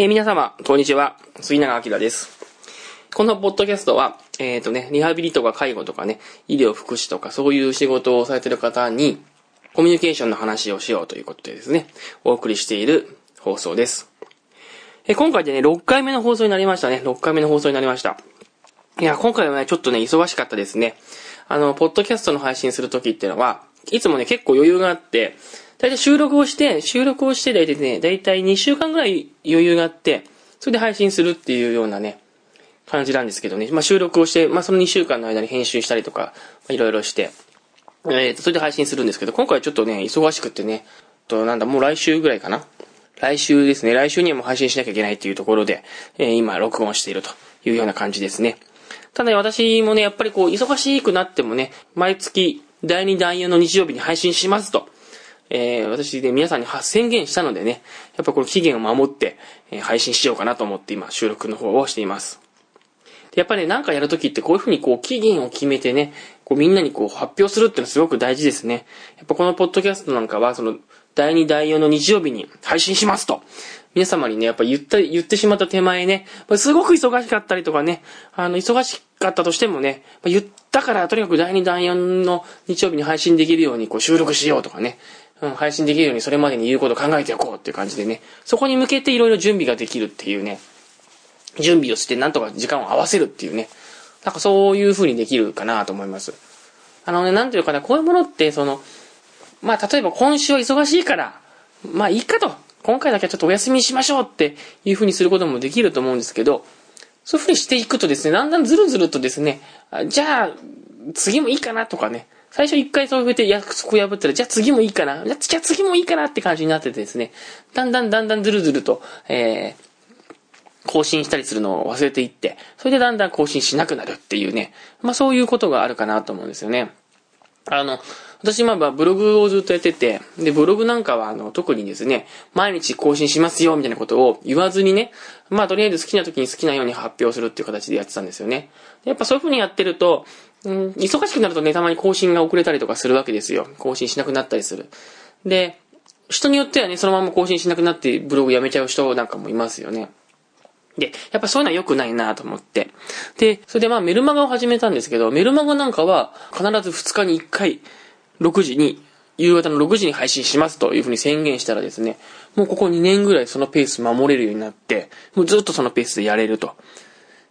えー、皆様、こんにちは。杉永明です。このポッドキャストは、えっ、ー、とね、リハビリとか介護とかね、医療福祉とかそういう仕事をされてる方に、コミュニケーションの話をしようということでですね、お送りしている放送です。えー、今回でね、6回目の放送になりましたね。6回目の放送になりました。いや、今回はね、ちょっとね、忙しかったですね。あの、ポッドキャストの配信するときっていうのは、いつもね、結構余裕があって、だいたい収録をして、収録をしてだいたいね、だいたい2週間ぐらい余裕があって、それで配信するっていうようなね、感じなんですけどね。まあ、収録をして、まあ、その2週間の間に編集したりとか、いろいろして、えーと、それで配信するんですけど、今回ちょっとね、忙しくってね、と、なんだ、もう来週ぐらいかな。来週ですね。来週にはもう配信しなきゃいけないっていうところで、えー、今、録音しているというような感じですね。ただね、私もね、やっぱりこう、忙しくなってもね、毎月、第2第4の日曜日に配信しますと。えー、私で皆さんに宣言したのでね、やっぱこの期限を守って、えー、配信しようかなと思って今収録の方をしています。やっぱりね、なんかやるときってこういうふうにこう期限を決めてね、こうみんなにこう発表するっていうのはすごく大事ですね。やっぱこのポッドキャストなんかは、その、第2、第4の日曜日に配信しますと。皆様にね、やっぱ言った、言ってしまった手前ね、すごく忙しかったりとかね、あの、忙しかったとしてもね、言ったからとにかく第2、第4の日曜日に配信できるようにこう収録しようとかね、うん、配信できるようにそれまでに言うことを考えておこうっていう感じでね、そこに向けていろいろ準備ができるっていうね、準備をしてなんとか時間を合わせるっていうね、なんかそういう風にできるかなと思います。あのね、なんていうかな、こういうものって、その、まあ、例えば今週は忙しいから、まあいいかと。今回だけはちょっとお休みしましょうっていう風にすることもできると思うんですけど、そういう風にしていくとですね、だんだんずるずるとですね、じゃあ、次もいいかなとかね、最初一回そうやって約束破ったら、じゃあ次もいいかなじゃあ次もいいかなって感じになっててですね、だんだんだんだんずるずると、えー、更新したりするのを忘れていって、それでだんだん更新しなくなるっていうね、まあそういうことがあるかなと思うんですよね。あの、私今ブログをずっとやってて、で、ブログなんかはあの、特にですね、毎日更新しますよ、みたいなことを言わずにね、まあとりあえず好きな時に好きなように発表するっていう形でやってたんですよね。やっぱそういう風にやってると、うん、忙しくなるとね、たまに更新が遅れたりとかするわけですよ。更新しなくなったりする。で、人によってはね、そのまま更新しなくなってブログやめちゃう人なんかもいますよね。で、やっぱそういうのは良くないなと思って。で、それでまあメルマガを始めたんですけど、メルマガなんかは必ず2日に1回、6時に、夕方の6時に配信しますというふうに宣言したらですね、もうここ2年ぐらいそのペース守れるようになって、もうずっとそのペースでやれると。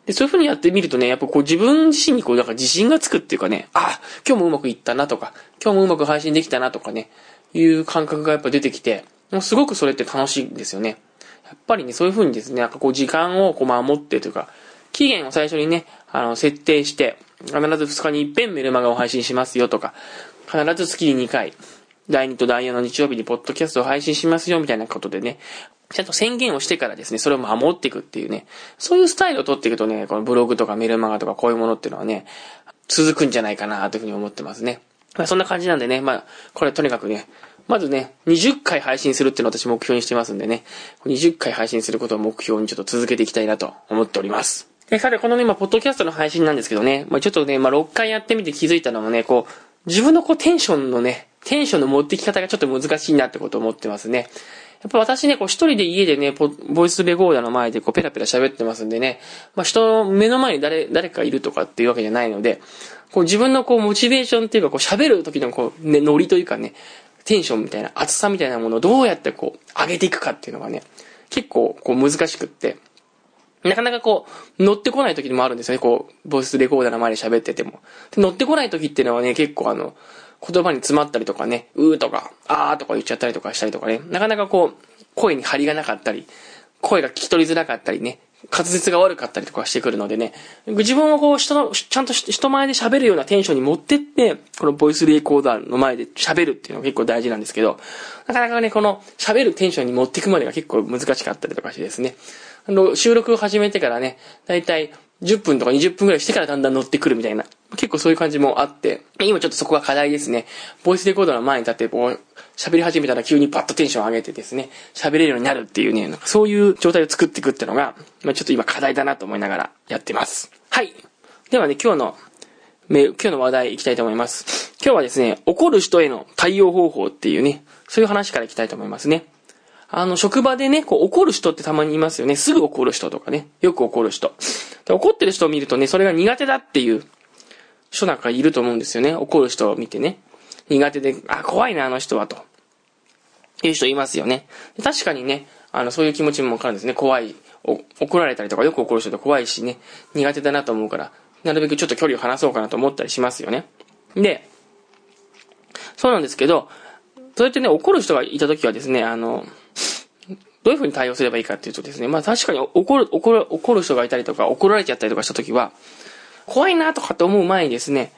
で、そういう風にやってみるとね、やっぱこう自分自身にこう、だから自信がつくっていうかね、あ、今日もうまくいったなとか、今日もうまく配信できたなとかね、いう感覚がやっぱ出てきて、もうすごくそれって楽しいんですよね。やっぱりね、そういう風にですね、なんかこう時間をこう守ってというか、期限を最初にね、あの、設定して、必ず2日に一遍メルマガを配信しますよとか、必ず月に2回、第2と第4の日曜日にポッドキャストを配信しますよみたいなことでね、ちゃんと宣言をしてからですね、それを守っていくっていうね、そういうスタイルを取っていくとね、このブログとかメルマガとかこういうものっていうのはね、続くんじゃないかなというふうに思ってますね。まあそんな感じなんでね、まあ、これとにかくね、まずね、20回配信するっていうのを私目標にしてますんでね、20回配信することを目標にちょっと続けていきたいなと思っております。で、さて、このね、まあ、ポッドキャストの配信なんですけどね、まあ、ちょっとね、まあ、6回やってみて気づいたのもね、こう、自分のこう、テンションのね、テンションの持ってき方がちょっと難しいなってことを思ってますね。やっぱ私ね、こう一人で家でね、ボイスレコーダーの前でこうペラペラ喋ってますんでね、まあ人の目の前に誰、誰かいるとかっていうわけじゃないので、こう自分のこうモチベーションっていうかこう喋る時のこうね、ノリというかね、テンションみたいな、熱さみたいなものをどうやってこう上げていくかっていうのがね、結構こう難しくって、なかなかこう、乗ってこない時もあるんですよね、こう、ボイスレコーダーの前で喋ってても。乗ってこない時っていうのはね、結構あの、言葉に詰まったりとかね、うーとか、あーとか言っちゃったりとかしたりとかね、なかなかこう、声に張りがなかったり、声が聞き取りづらかったりね、滑舌が悪かったりとかしてくるのでね、自分をこう人の、ちゃんと人前で喋るようなテンションに持ってって、このボイスレコーダーの前で喋るっていうのが結構大事なんですけど、なかなかね、この喋るテンションに持っていくまでが結構難しかったりとかしてですね、あの、収録を始めてからね、だいたい10分とか20分くらいしてからだんだん乗ってくるみたいな。結構そういう感じもあって、今ちょっとそこが課題ですね。ボイスレコードの前に立って、こう、喋り始めたら急にパッとテンション上げてですね、喋れるようになるっていうね、なんかそういう状態を作っていくっていうのが、まあちょっと今課題だなと思いながらやってます。はい。ではね、今日の、今日の話題いきたいと思います。今日はですね、怒る人への対応方法っていうね、そういう話からいきたいと思いますね。あの、職場でね、こう怒る人ってたまにいますよね。すぐ怒る人とかね。よく怒る人。で怒ってる人を見るとね、それが苦手だっていう人なんかいると思うんですよね。怒る人を見てね。苦手で、あ、怖いな、あの人は、と。いう人いますよね。確かにね、あの、そういう気持ちもわかるんですね。怖い。怒られたりとかよく怒る人って怖いしね、苦手だなと思うから、なるべくちょっと距離を離そうかなと思ったりしますよね。で、そうなんですけど、そうやってね、怒る人がいた時はですね、あの、どういう風に対応すればいいかっていうとですね、まあ確かに怒る、怒る、怒る人がいたりとか、怒られちゃったりとかした時は、怖いなとかって思う前にですね、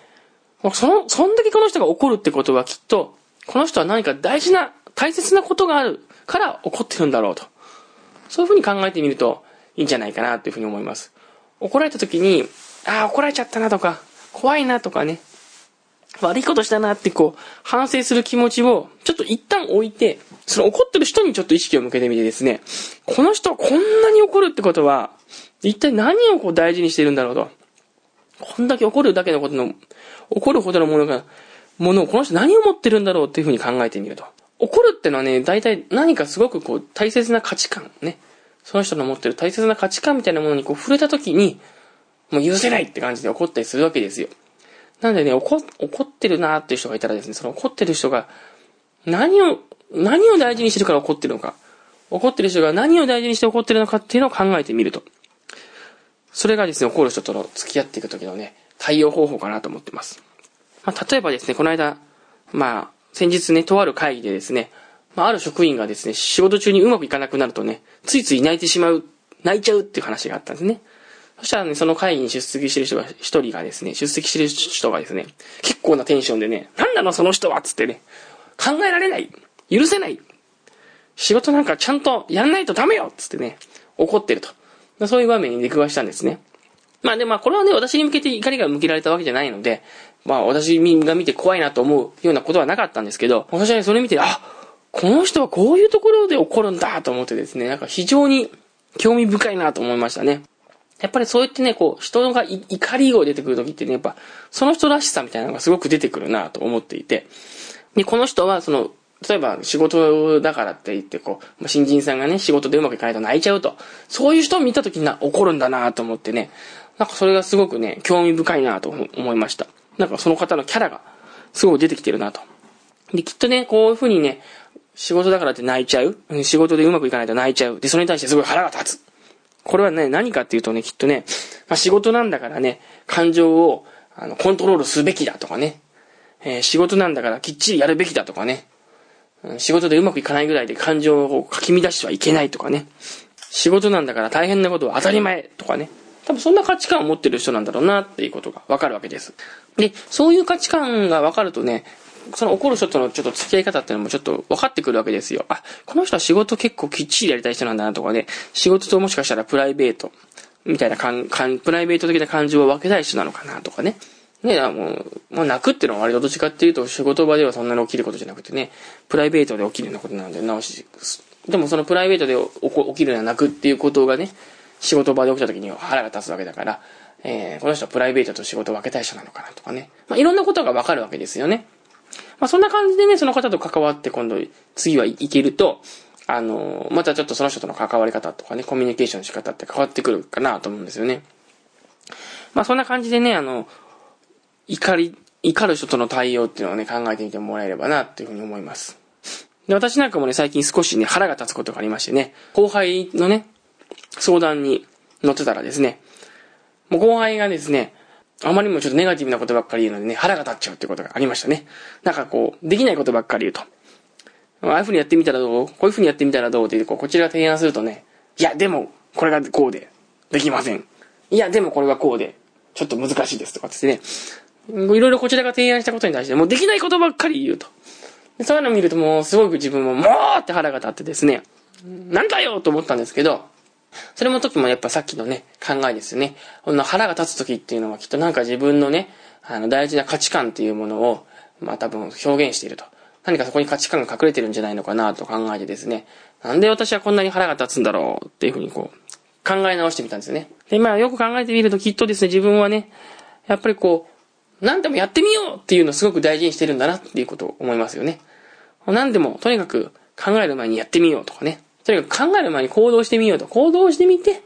その、そんだけこの人が怒るってことはきっと、この人は何か大事な、大切なことがあるから怒ってるんだろうと。そういう風に考えてみるといいんじゃないかなというふうに思います。怒られた時に、ああ、怒られちゃったなとか、怖いなとかね、悪いことしたなってこう、反省する気持ちを、ちょっと一旦置いて、その怒ってる人にちょっと意識を向けてみてですね、この人はこんなに怒るってことは、一体何をこう大事にしてるんだろうと。こんだけ怒るだけのことの、怒るほどのものが、ものをこの人何を持ってるんだろうっていうふうに考えてみると。怒るってのはね、大体何かすごくこう大切な価値観ね。その人の持ってる大切な価値観みたいなものにこう触れた時に、もう許せないって感じで怒ったりするわけですよ。なんでね、怒、怒ってるなーっていう人がいたらですね、その怒ってる人が何を、何を大事にしてるから怒ってるのか。怒ってる人が何を大事にして怒ってるのかっていうのを考えてみると。それがですね、怒る人との付き合っていく時のね、対応方法かなと思ってます。まあ、例えばですね、この間、まあ、先日ね、とある会議でですね、まあ、ある職員がですね、仕事中にうまくいかなくなるとね、ついつい泣いてしまう、泣いちゃうっていう話があったんですね。そしたらね、その会議に出席してる人が、一人がですね、出席してる人がですね、結構なテンションでね、なんなのその人はつってね、考えられない許せない仕事なんかちゃんとやんないとダメよっつってね、怒ってると。そういう場面に出くわしたんですね。まあでも、まあこれはね、私に向けて怒りが向けられたわけじゃないので、まあ私が見て怖いなと思うようなことはなかったんですけど、私はね、それ見て、あ、この人はこういうところで怒るんだと思ってですね、なんか非常に興味深いなと思いましたね。やっぱりそうやってね、こう、人が怒りが出てくるときってね、やっぱ、その人らしさみたいなのがすごく出てくるなと思っていて、で、この人は、その、例えば仕事だからって言って、こう、新人さんがね、仕事でうまくいかないと泣いちゃうと、そういう人を見たときにな、怒るんだなと思ってね、なんかそれがすごくね、興味深いなと思いました。なんかその方のキャラがすごい出てきてるなと。で、きっとね、こういう風にね、仕事だからって泣いちゃう。仕事でうまくいかないと泣いちゃう。で、それに対してすごい腹が立つ。これはね、何かっていうとね、きっとね、まあ、仕事なんだからね、感情をあのコントロールすべきだとかね、えー、仕事なんだからきっちりやるべきだとかね、仕事でうまくいかないぐらいで感情をかき乱してはいけないとかね、仕事なんだから大変なことは当たり前とかね、多分そんな価値観を持ってる人なんだろうなっていうことがわかるわけです。で、そういう価値観がわかるとね、その怒る人とのちょっと付き合い方っていうのもちょっと分かってくるわけですよ。あ、この人は仕事結構きっちりやりたい人なんだなとかね、仕事ともしかしたらプライベートみたいなかん、かん、プライベート的な感情を分けたい人なのかなとかね。ね、もう、まあ、泣くっていうのは割とどっちかっていうと仕事場ではそんなに起きることじゃなくてね、プライベートで起きるようなことなんで直し、でもそのプライベートで起きるような泣くっていうことがね、仕事場で起きた時には腹が立つわけだから、えー、この人はプライベートと仕事を分けたい人なのかなとかね。まあ、いろんなことが分かるわけですよね。まあ、そんな感じでね、その方と関わって今度、次はいけると、あのー、またちょっとその人との関わり方とかね、コミュニケーションの仕方って変わってくるかなと思うんですよね。まあ、そんな感じでね、あの、怒り、怒る人との対応っていうのをね、考えてみてもらえればな、っていうふうに思います。で、私なんかもね、最近少しね、腹が立つことがありましてね、後輩のね、相談に乗ってたらですね、もう後輩がですね、あまりにもちょっとネガティブなことばっかり言うのでね、腹が立っちゃうっていうことがありましたね。なんかこう、できないことばっかり言うと。ああいう風にやってみたらどう？こういう風にやってみたらどう？ってこう、こちらが提案するとね、いや、でも、これがこうで、できません。いや、でもこれがこうで、ちょっと難しいですとかってね、いろいろこちらが提案したことに対して、もうできないことばっかり言うと。そういうのを見るともう、すごく自分も、もーって腹が立ってですね、なんだよと思ったんですけど、それも時もやっぱさっきのね、考えですよね。この腹が立つ時っていうのはきっとなんか自分のね、あの大事な価値観っていうものを、まあ多分表現していると。何かそこに価値観が隠れてるんじゃないのかなと考えてですね、なんで私はこんなに腹が立つんだろうっていうふうにこう、考え直してみたんですよね。で、まあよく考えてみるときっとですね、自分はね、やっぱりこう、何でもやってみようっていうのをすごく大事にしてるんだなっていうことを思いますよね。何でも、とにかく考える前にやってみようとかね。とにかく考える前に行動してみようと。行動してみて、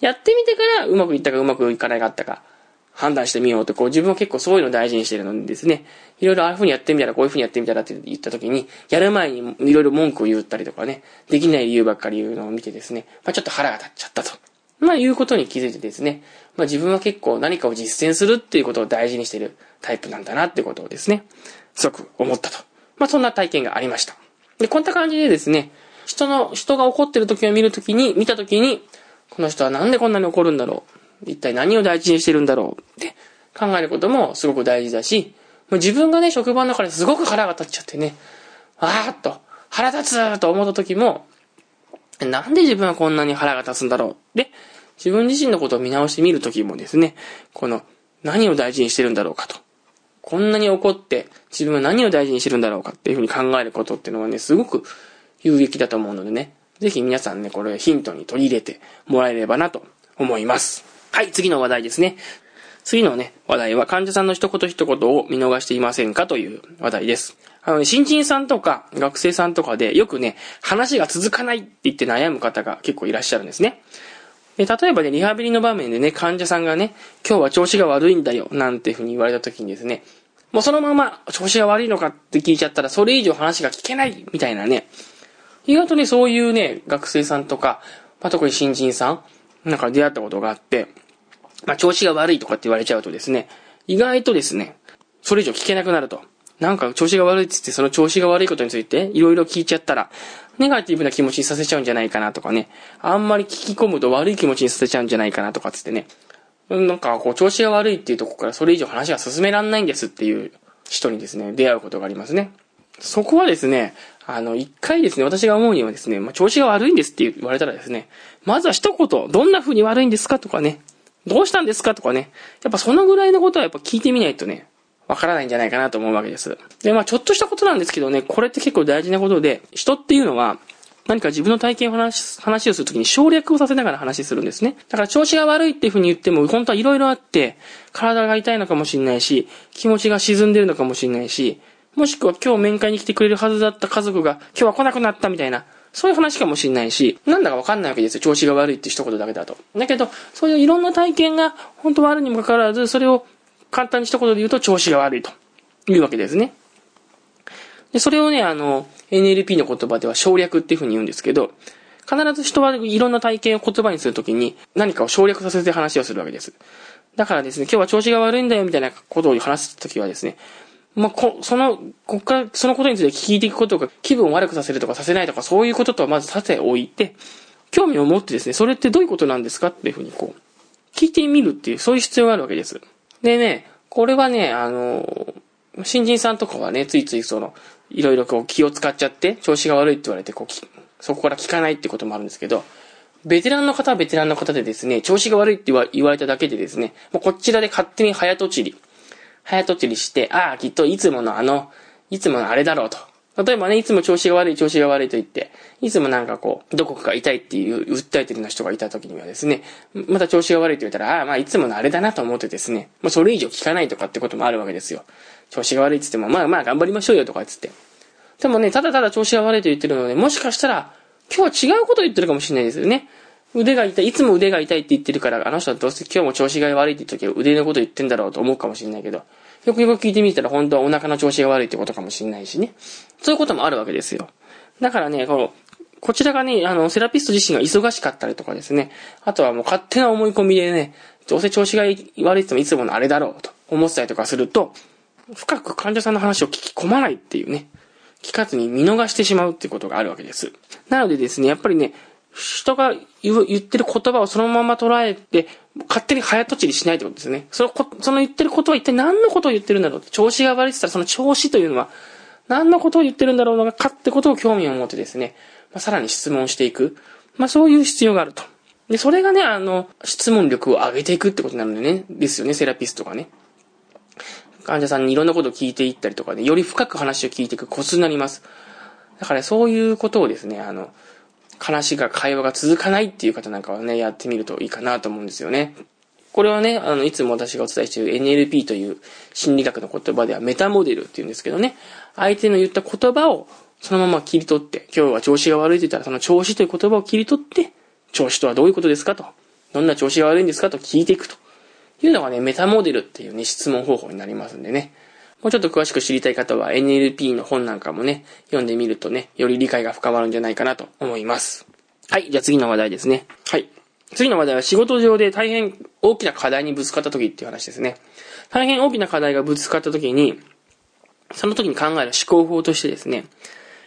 やってみてからうまくいったかうまくいかないかったか判断してみようと、こう自分は結構そういうのを大事にしてるのでですね、いろいろああいう風にやってみたらこういう風にやってみたらって言った時に、やる前にいろいろ文句を言ったりとかね、できない理由ばっかり言うのを見てですね、まあちょっと腹が立っちゃったと。まあいうことに気づいてですね、まあ自分は結構何かを実践するっていうことを大事にしてるタイプなんだなってことをですね、すごく思ったと。まあそんな体験がありました。で、こんな感じでですね、人の、人が怒ってる時を見るときに、見たときに、この人はなんでこんなに怒るんだろう。一体何を大事にしてるんだろうって考えることもすごく大事だし、自分がね、職場の中ですごく腹が立っちゃってね、あーっと、腹立つと思った時も、なんで自分はこんなに腹が立つんだろう。で、自分自身のことを見直してみるときもですね、この、何を大事にしてるんだろうかと。こんなに怒って、自分は何を大事にしてるんだろうかっていうふうに考えることっていうのはね、すごく有益だと思うのでね、ぜひ皆さんね、これヒントに取り入れてもらえればなと思います。はい、次の話題ですね。次のね、話題は患者さんの一言一言を見逃していませんかという話題です。あのね、新人さんとか学生さんとかでよくね、話が続かないって言って悩む方が結構いらっしゃるんですね。で例えばね、リハビリの場面でね、患者さんがね、今日は調子が悪いんだよ、なんていうふうに言われた時にですね、もうそのまま調子が悪いのかって聞いちゃったら、それ以上話が聞けないみたいなね、意外とね、そういうね、学生さんとか、まあ、特に新人さん、なんか出会ったことがあって、まあ、調子が悪いとかって言われちゃうとですね、意外とですね、それ以上聞けなくなると。なんか調子が悪いって言って、その調子が悪いことについていろいろ聞いちゃったら、ネガティブな気持ちにさせちゃうんじゃないかなとかね、あんまり聞き込むと悪い気持ちにさせちゃうんじゃないかなとかつってね、なんかこう調子が悪いっていうとこからそれ以上話が進めらんないんですっていう人にですね、出会うことがありますね。そこはですね、あの、一回ですね、私が思うにはですね、まあ、調子が悪いんですって言われたらですね、まずは一言、どんな風に悪いんですかとかね、どうしたんですかとかね、やっぱそのぐらいのことはやっぱ聞いてみないとね、わからないんじゃないかなと思うわけです。で、まあちょっとしたことなんですけどね、これって結構大事なことで、人っていうのは、何か自分の体験を話話をするときに省略をさせながら話するんですね。だから調子が悪いっていうふうに言っても、本当はいろいろあって、体が痛いのかもしれないし、気持ちが沈んでるのかもしれないし、もしくは今日面会に来てくれるはずだった家族が今日は来なくなったみたいな、そういう話かもしれないし、なんだかわかんないわけですよ。調子が悪いって一言だけだと。だけど、そういういろんな体験が本当はあるにもかかわらず、それを簡単に一言で言うと調子が悪いというわけですね。で、それをね、あの、NLP の言葉では省略っていうふうに言うんですけど、必ず人はいろんな体験を言葉にするときに何かを省略させて話をするわけです。だからですね、今日は調子が悪いんだよみたいなことを話すときはですね、まあ、こ、その、こっから、そのことについて聞いていくことが気分を悪くさせるとかさせないとか、そういうこととはまずさておいて、興味を持ってですね、それってどういうことなんですかっていうふうにこう、聞いてみるっていう、そういう必要があるわけです。でね、これはね、あの、新人さんとかはね、ついついその、いろいろこう気を使っちゃって、調子が悪いって言われて、こう、そこから聞かないってこともあるんですけど、ベテランの方はベテランの方でですね、調子が悪いって言われただけでですね、もうこちらで勝手に早とちり、早とちりして、ああ、きっといつものあの、いつものあれだろうと。例えばね、いつも調子が悪い、調子が悪いと言って、いつもなんかこう、どこかが痛いっていう、訴えてるような人がいた時にはですね、また調子が悪いと言ったら、ああ、まあいつものあれだなと思ってですね、まあそれ以上聞かないとかってこともあるわけですよ。調子が悪いって言っても、まあまあ頑張りましょうよとか言って。でもね、ただただ調子が悪いと言ってるので、もしかしたら、今日は違うことを言ってるかもしれないですよね。腕が痛い、いつも腕が痛いって言ってるから、あの人はどうせ今日も調子が悪いって言った時は腕のこと言ってんだろうと思うかもしれないけど、よくよく聞いてみたら本当はお腹の調子が悪いってことかもしれないしね。そういうこともあるわけですよ。だからね、この、こちらがね、あの、セラピスト自身が忙しかったりとかですね。あとはもう勝手な思い込みでね、どうせ調子が悪いって言ってもいつものあれだろうと思ってたりとかすると、深く患者さんの話を聞き込まないっていうね、聞かずに見逃してしまうっていうことがあるわけです。なのでですね、やっぱりね、人が言ってる言葉をそのまま捉えて、勝手に早とちりしないってことですね。そのその言ってることは一体何のことを言ってるんだろう調子が悪いって言ったらその調子というのは何のことを言ってるんだろうのかってことを興味を持ってですね、まあ、さらに質問していく。まあそういう必要があると。で、それがね、あの、質問力を上げていくってことなるんでね、ですよね、セラピストがね。患者さんにいろんなことを聞いていったりとかで、より深く話を聞いていくコツになります。だからそういうことをですね、あの、話が、会話が続かないっていう方なんかはね、やってみるといいかなと思うんですよね。これはね、あの、いつも私がお伝えしている NLP という心理学の言葉ではメタモデルっていうんですけどね、相手の言った言葉をそのまま切り取って、今日は調子が悪いって言ったら、その調子という言葉を切り取って、調子とはどういうことですかと。どんな調子が悪いんですかと聞いていくというのがね、メタモデルっていうね、質問方法になりますんでね。もうちょっと詳しく知りたい方は NLP の本なんかもね、読んでみるとね、より理解が深まるんじゃないかなと思います。はい、じゃあ次の話題ですね。はい。次の話題は仕事上で大変大きな課題にぶつかった時っていう話ですね。大変大きな課題がぶつかった時に、その時に考える思考法としてですね、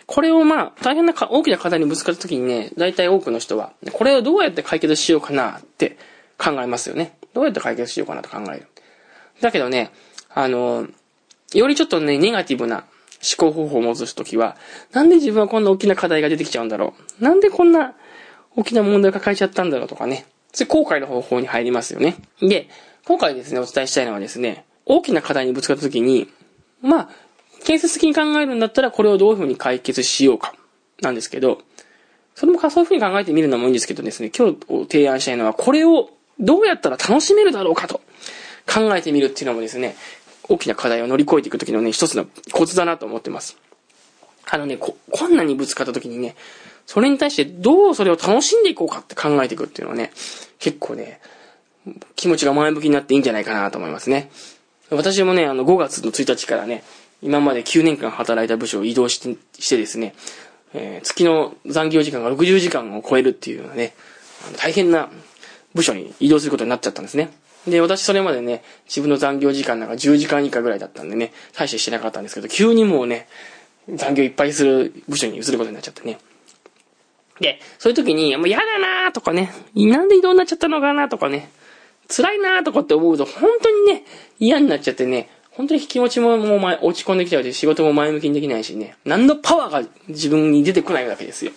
これをまあ、大変な大きな課題にぶつかった時にね、大体多くの人は、これをどうやって解決しようかなって考えますよね。どうやって解決しようかなと考える。だけどね、あの、よりちょっとね、ネガティブな思考方法を持つときは、なんで自分はこんな大きな課題が出てきちゃうんだろう？なんでこんな大きな問題を抱えちゃったんだろうとかね。それ後悔の方法に入りますよね。で、今回ですね、お伝えしたいのはですね、大きな課題にぶつかったときに、まあ、建設的に考えるんだったら、これをどういうふうに解決しようか。なんですけど、それもそういうふうに考えてみるのもいいんですけどですね、今日提案したいのは、これをどうやったら楽しめるだろうかと考えてみるっていうのもですね、大きな課題を乗り越えていくときのね、一つのコツだなと思ってます。あのね、こ困難にぶつかったときにね、それに対してどうそれを楽しんでいこうかって考えていくっていうのはね、結構ね、気持ちが前向きになっていいんじゃないかなと思いますね。私もね、あの5月の1日からね、今まで9年間働いた部署を移動してしてですね、えー、月の残業時間が60時間を超えるっていうね、大変な部署に移動することになっちゃったんですね。で、私それまでね、自分の残業時間なんか10時間以下ぐらいだったんでね、大してしてなかったんですけど、急にもうね、残業いっぱいする部署に移ることになっちゃってね。で、そういう時に、もう嫌だなーとかね、なんで移動になっちゃったのかなとかね、辛いなーとかって思うと、本当にね、嫌になっちゃってね、本当に気持ちももう落ち込んできちゃうし、仕事も前向きにできないしね、何のパワーが自分に出てこないわけですよ。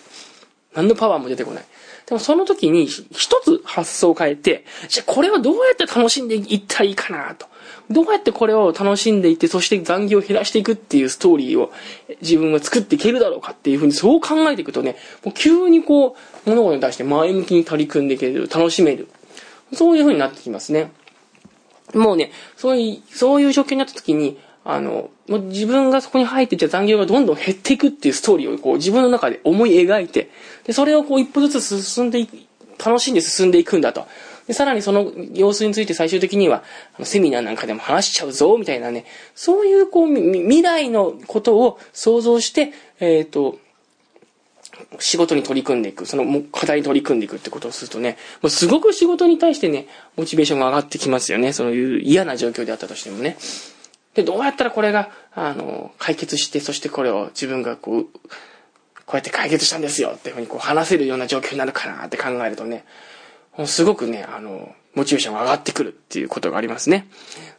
何のパワーも出てこない。でもその時に一つ発想を変えて、じゃあこれをどうやって楽しんでいったらいいかなと。どうやってこれを楽しんでいって、そして残業を減らしていくっていうストーリーを自分が作っていけるだろうかっていうふうにそう考えていくとね、もう急にこう、物事に対して前向きに取り組んでいける、楽しめる。そういうふうになってきますね。もうね、そういう、そういう状況になった時に、あの、もう自分がそこに入っていった残業がどんどん減っていくっていうストーリーをこう自分の中で思い描いて、で、それをこう一歩ずつ進んでいく楽しんで進んでいくんだと。で、さらにその様子について最終的には、あのセミナーなんかでも話しちゃうぞ、みたいなね、そういうこう、未来のことを想像して、えっ、ー、と、仕事に取り組んでいく、その課題に取り組んでいくってことをするとね、もうすごく仕事に対してね、モチベーションが上がってきますよね。そういう嫌な状況であったとしてもね。で、どうやったらこれが、あの、解決して、そしてこれを自分がこう、こうやって解決したんですよっていうふうにこう話せるような状況になるかなって考えるとね、すごくね、あの、モチベーションが上がってくるっていうことがありますね。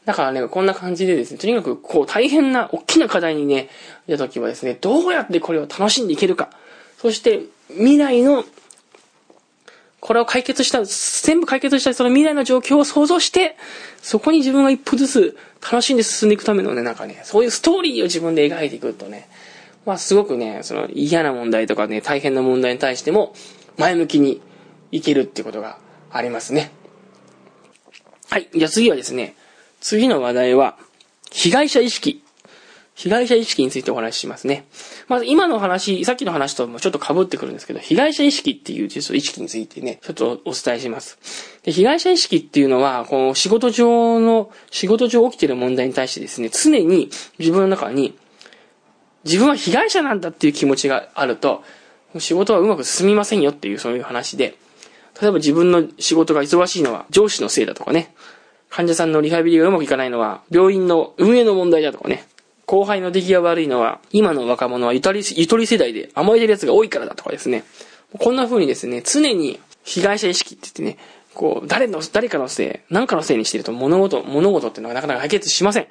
だからね、こんな感じでですね、とにかくこう大変な大きな課題にね、いた時はですね、どうやってこれを楽しんでいけるか。そして未来のこれを解決した、全部解決したその未来の状況を想像して、そこに自分が一歩ずつ楽しんで進んでいくためのね、なんかね、そういうストーリーを自分で描いていくとね、まあすごくね、その嫌な問題とかね、大変な問題に対しても前向きにいけるっていうことがありますね。はい。じゃあ次はですね、次の話題は、被害者意識被害者意識についてお話ししますね。まず今の話、さっきの話ともちょっと被ってくるんですけど、被害者意識っていう実は意識についてね、ちょっとお伝えします。で被害者意識っていうのは、この仕事上の、仕事上起きてる問題に対してですね、常に自分の中に、自分は被害者なんだっていう気持ちがあると、仕事はうまく進みませんよっていうそういう話で、例えば自分の仕事が忙しいのは上司のせいだとかね、患者さんのリハビリがうまくいかないのは病院の運営の問題だとかね、後輩の出来が悪いのは、今の若者はゆとり、ゆとり世代で甘えてる奴が多いからだとかですね。こんな風にですね、常に被害者意識って言ってね、こう、誰の、誰かのせい、何かのせいにしてると物事、物事っていうのはなかなか解決しません。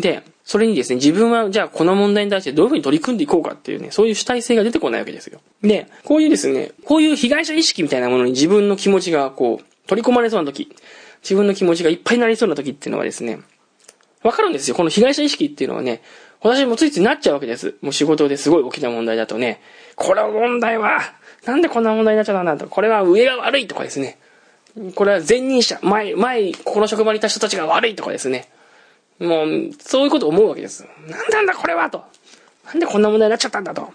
で、それにですね、自分はじゃあこの問題に対してどういうふうに取り組んでいこうかっていうね、そういう主体性が出てこないわけですよ。で、こういうですね、こういう被害者意識みたいなものに自分の気持ちがこう、取り込まれそうな時、自分の気持ちがいっぱいになりそうな時っていうのはですね、わかるんですよ。この被害者意識っていうのはね、私もついついなっちゃうわけです。もう仕事ですごい大きな問題だとね、これは問題は、なんでこんな問題になっちゃったんだと、これは上が悪いとかですね。これは前任者、前、前、この職場にいた人たちが悪いとかですね。もう、そういうこと思うわけです。なんなんだこれはと。なんでこんな問題になっちゃったんだと。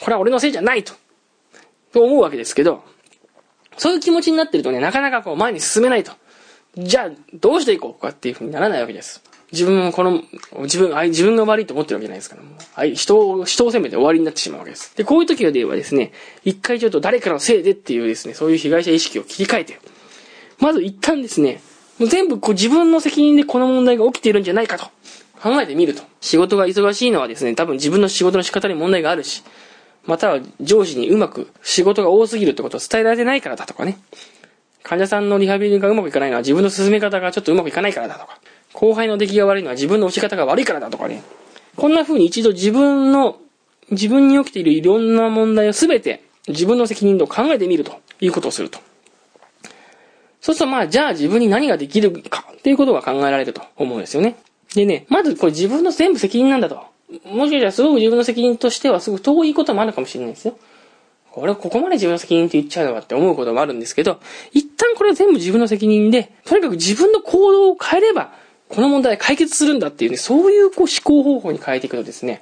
これは俺のせいじゃないと、と思うわけですけど、そういう気持ちになってるとね、なかなかこう前に進めないと。じゃあ、どうしていこうかっていう風にならないわけです。自分もこの、自分、自分が悪いと思ってるわけじゃないですから、もう、人を、人を責めて終わりになってしまうわけです。で、こういう時ではですね、一回ちょっと誰かのせいでっていうですね、そういう被害者意識を切り替えて、まず一旦ですね、もう全部こう自分の責任でこの問題が起きているんじゃないかと考えてみると。仕事が忙しいのはですね、多分自分の仕事の仕方に問題があるし、または上司にうまく仕事が多すぎるってことを伝えられてないからだとかね。患者さんのリハビリがうまくいかないのは自分の進め方がちょっとうまくいかないからだとか。後輩の出来が悪いのは自分の押し方が悪いからだとかね。こんな風に一度自分の、自分に起きているいろんな問題をすべて自分の責任と考えてみるということをすると。そうするとまあ、じゃあ自分に何ができるかっていうことが考えられると思うんですよね。でね、まずこれ自分の全部責任なんだと。もしかしたらすごく自分の責任としてはすごく遠いこともあるかもしれないですよ。これここまで自分の責任って言っちゃうのかって思うこともあるんですけど、一旦これは全部自分の責任で、とにかく自分の行動を変えれば、この問題解決するんだっていうね、そういうこう思考方法に変えていくとですね、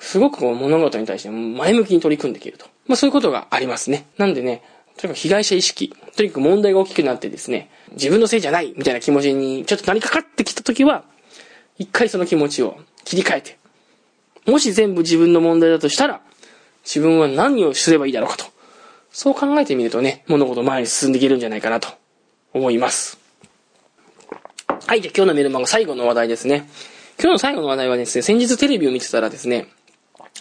すごくこう物事に対して前向きに取り組んでいけると。まあそういうことがありますね。なんでね、とにかく被害者意識、とにかく問題が大きくなってですね、自分のせいじゃないみたいな気持ちにちょっとなりかかってきたときは、一回その気持ちを切り替えて、もし全部自分の問題だとしたら、自分は何をすればいいだろうかと。そう考えてみるとね、物事前に進んでいけるんじゃないかなと思います。はい、じゃあ今日のメルマガ最後の話題ですね。今日の最後の話題はですね、先日テレビを見てたらですね、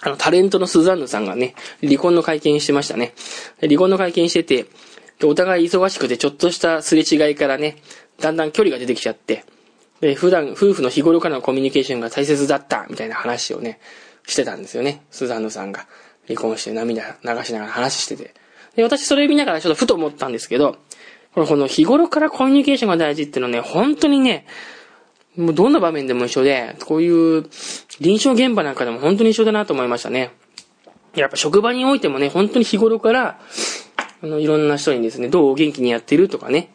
あの、タレントのスザンヌさんがね、離婚の会見してましたね。離婚の会見してて、お互い忙しくてちょっとしたすれ違いからね、だんだん距離が出てきちゃって、で、普段、夫婦の日頃からのコミュニケーションが大切だった、みたいな話をね、してたんですよね。スザンヌさんが離婚して涙流しながら話してて。で、私それ見ながらちょっとふと思ったんですけど、このこの日頃からコミュニケーションが大事っていうのはね、本当にね、もうどんな場面でも一緒で、こういう臨床現場なんかでも本当に一緒だなと思いましたね。やっぱ職場においてもね、本当に日頃から、あの、いろんな人にですね、どうお元気にやってるとかね、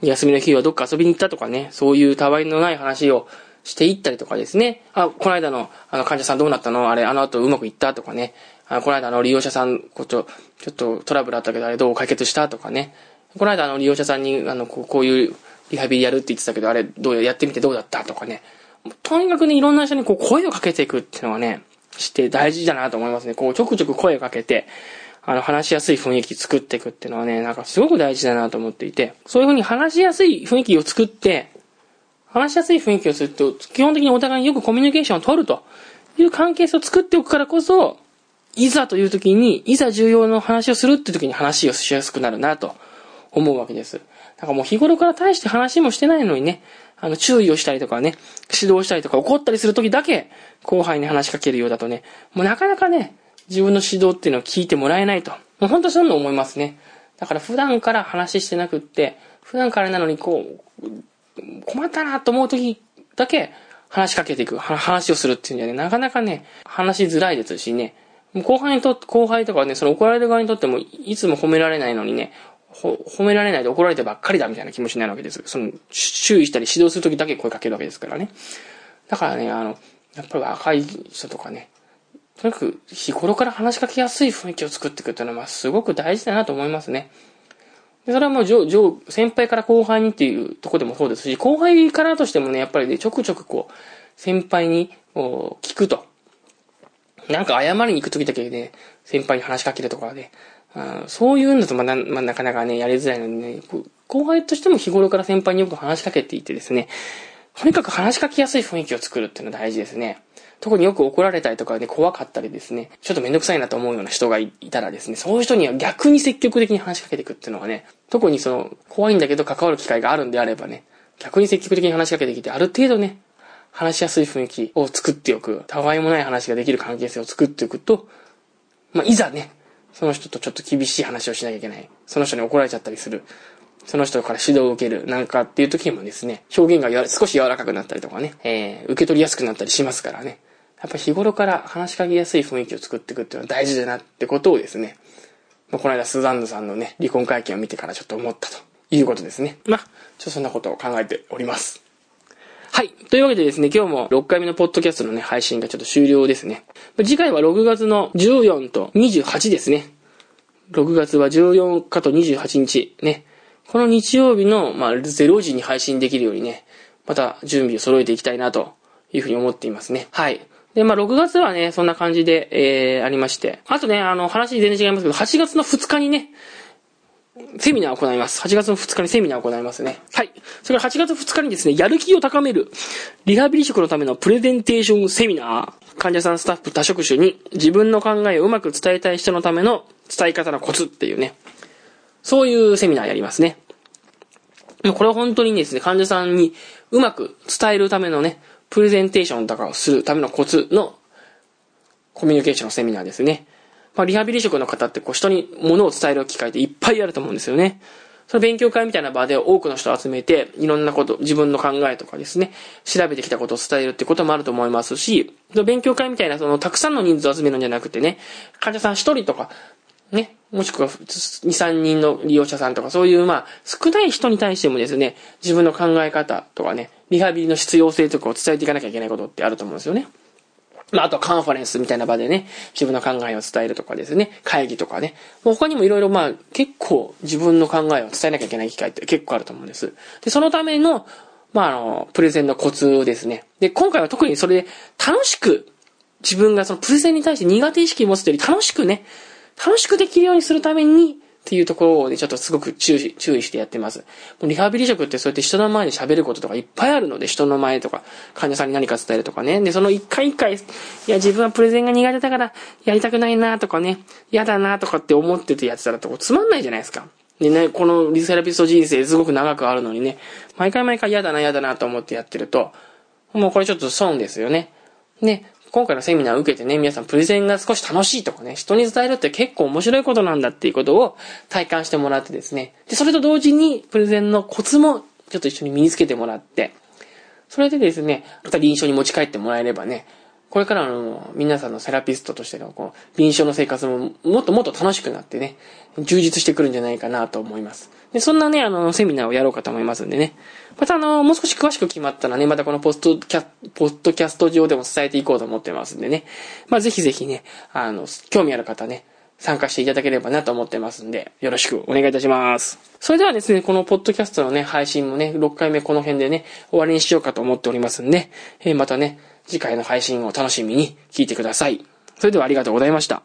休みの日はどっか遊びに行ったとかね、そういうたわいのない話をしていったりとかですね、あ、この間の、あの、患者さんどうなったの？あれ、あの後うまくいった？とかね、あこの間あの利用者さん、こち、ちょっとトラブルあったけど、あれどう解決したとかね。この間あの利用者さんに、あの、こうこういうリハビリやるって言ってたけど、あれどうやってみてどうだったとかね。とにかくね、いろんな人にこう声をかけていくっていうのはね、して大事だなと思いますね。こう、ちょくちょく声をかけて、あの、話しやすい雰囲気作っていくっていうのはね、なんかすごく大事だなと思っていて、そういう風に話しやすい雰囲気を作って、話しやすい雰囲気をすると、基本的にお互いによくコミュニケーションを取るという関係性を作っておくからこそ、いざという時に、いざ重要な話をするって時に話をしやすくなるなと思うわけです。だからもう日頃から大して話もしてないのにね、あの、注意をしたりとかね、指導したりとか怒ったりする時だけ、後輩に話しかけるようだとね、もうなかなかね、自分の指導っていうのを聞いてもらえないと。もう本当そういうの思いますね。だから普段から話してなくって、普段からなのにこう、困ったなと思う時だけ話しかけていく、話をするっていうんじゃね、なかなかね、話しづらいですしね、後輩にとって、後輩とかね、その怒られる側にとっても、いつも褒められないのにね、ほ褒められないで怒られてばっかりだみたいな気持ちになるわけです。その、注意したり指導するときだけ声かけるわけですからね。だからね、あの、やっぱり若い人とかね、とにかく日頃から話しかけやすい雰囲気を作っていくっていうのは、すごく大事だなと思いますね。でそれはもう上、上、先輩から後輩にっていうとこでもそうですし、後輩からとしてもね、やっぱりね、ちょくちょくこう、先輩に聞くと。なんか謝りに行くときだけね、先輩に話しかけるとかね、あそういうんだとまだ、まあ、なかなかね、やりづらいのでね、後輩としても日頃から先輩によく話しかけていてですね、とにかく話しかけやすい雰囲気を作るっていうのは大事ですね。特によく怒られたりとかね、怖かったりですね、ちょっとめんどくさいなと思うような人がいたらですね、そういう人には逆に積極的に話しかけていくっていうのはね、特にその、怖いんだけど関わる機会があるんであればね、逆に積極的に話しかけてきて、ある程度ね、話しやすい雰囲気を作っておく、たわいもない話ができる関係性を作っておくと、まあ、いざね、その人とちょっと厳しい話をしなきゃいけない。その人に怒られちゃったりする。その人から指導を受ける。なんかっていう時もですね、表現が少し柔らかくなったりとかね、えー、受け取りやすくなったりしますからね。やっぱ日頃から話しかけやすい雰囲気を作っていくっていうのは大事だなってことをですね、まあ、この間スザンヌさんのね、離婚会見を見てからちょっと思ったということですね。まあ、ちょっとそんなことを考えております。はい。というわけでですね、今日も6回目のポッドキャストのね、配信がちょっと終了ですね。次回は6月の14と28ですね。6月は14日と28日ね。この日曜日の、まあ、0時に配信できるようにね、また準備を揃えていきたいなというふうに思っていますね。はい。で、まあ、6月はね、そんな感じで、えー、ありまして。あとね、あの、話全然違いますけど、8月の2日にね、セミナーを行います。8月の2日にセミナーを行いますね。はい。それから8月2日にですね、やる気を高める、リハビリ職のためのプレゼンテーションセミナー。患者さん、スタッフ、多職種に自分の考えをうまく伝えたい人のための伝え方のコツっていうね。そういうセミナーやりますね。これは本当にですね、患者さんにうまく伝えるためのね、プレゼンテーションとかをするためのコツのコミュニケーションのセミナーですね。まあ、リハビリ職の方ってこう人に物を伝える機会っていっぱいあると思うんですよね。その勉強会みたいな場で多くの人を集めて、いろんなこと、自分の考えとかですね、調べてきたことを伝えるってこともあると思いますし、その勉強会みたいな、その、たくさんの人数を集めるんじゃなくてね、患者さん一人とか、ね、もしくは2、3人の利用者さんとか、そういう、まあ、少ない人に対してもですね、自分の考え方とかね、リハビリの必要性とかを伝えていかなきゃいけないことってあると思うんですよね。まあ、あとカンファレンスみたいな場でね、自分の考えを伝えるとかですね、会議とかね。他にもいろいろまあ、結構自分の考えを伝えなきゃいけない機会って結構あると思うんです。で、そのための、まあ、あの、プレゼンのコツですね。で、今回は特にそれで楽しく、自分がそのプレゼンに対して苦手意識を持つというより楽しくね、楽しくできるようにするために、っていうところでちょっとすごく注意注意してやってます。リハビリ職ってそうやって人の前で喋ることとかいっぱいあるので、人の前とか、患者さんに何か伝えるとかね。で、その一回一回、いや、自分はプレゼンが苦手だからやりたくないなとかね、嫌だなとかって思っててやってたらとつまんないじゃないですか。でね、このリセラピスト人生すごく長くあるのにね、毎回毎回嫌だな嫌だなと思ってやってると、もうこれちょっと損ですよね。ね、今回のセミナーを受けてね、皆さんプレゼンが少し楽しいとかね、人に伝えるって結構面白いことなんだっていうことを体感してもらってですね。で、それと同時にプレゼンのコツもちょっと一緒に身につけてもらって、それでですね、また臨床に持ち帰ってもらえればね、これからの皆さんのセラピストとしてのこう臨床の生活ももっともっと楽しくなってね、充実してくるんじゃないかなと思います。で、そんなね、あの、セミナーをやろうかと思いますんでね。またあの、もう少し詳しく決まったらね、またこのポストキャ、ポッドキャスト上でも伝えていこうと思ってますんでね。まあ、ぜひぜひね、あの、興味ある方ね、参加していただければなと思ってますんで、よろしくお願いいたします。それではですね、このポッドキャストのね、配信もね、6回目この辺でね、終わりにしようかと思っておりますんで、えー、またね、次回の配信を楽しみに聞いてください。それではありがとうございました。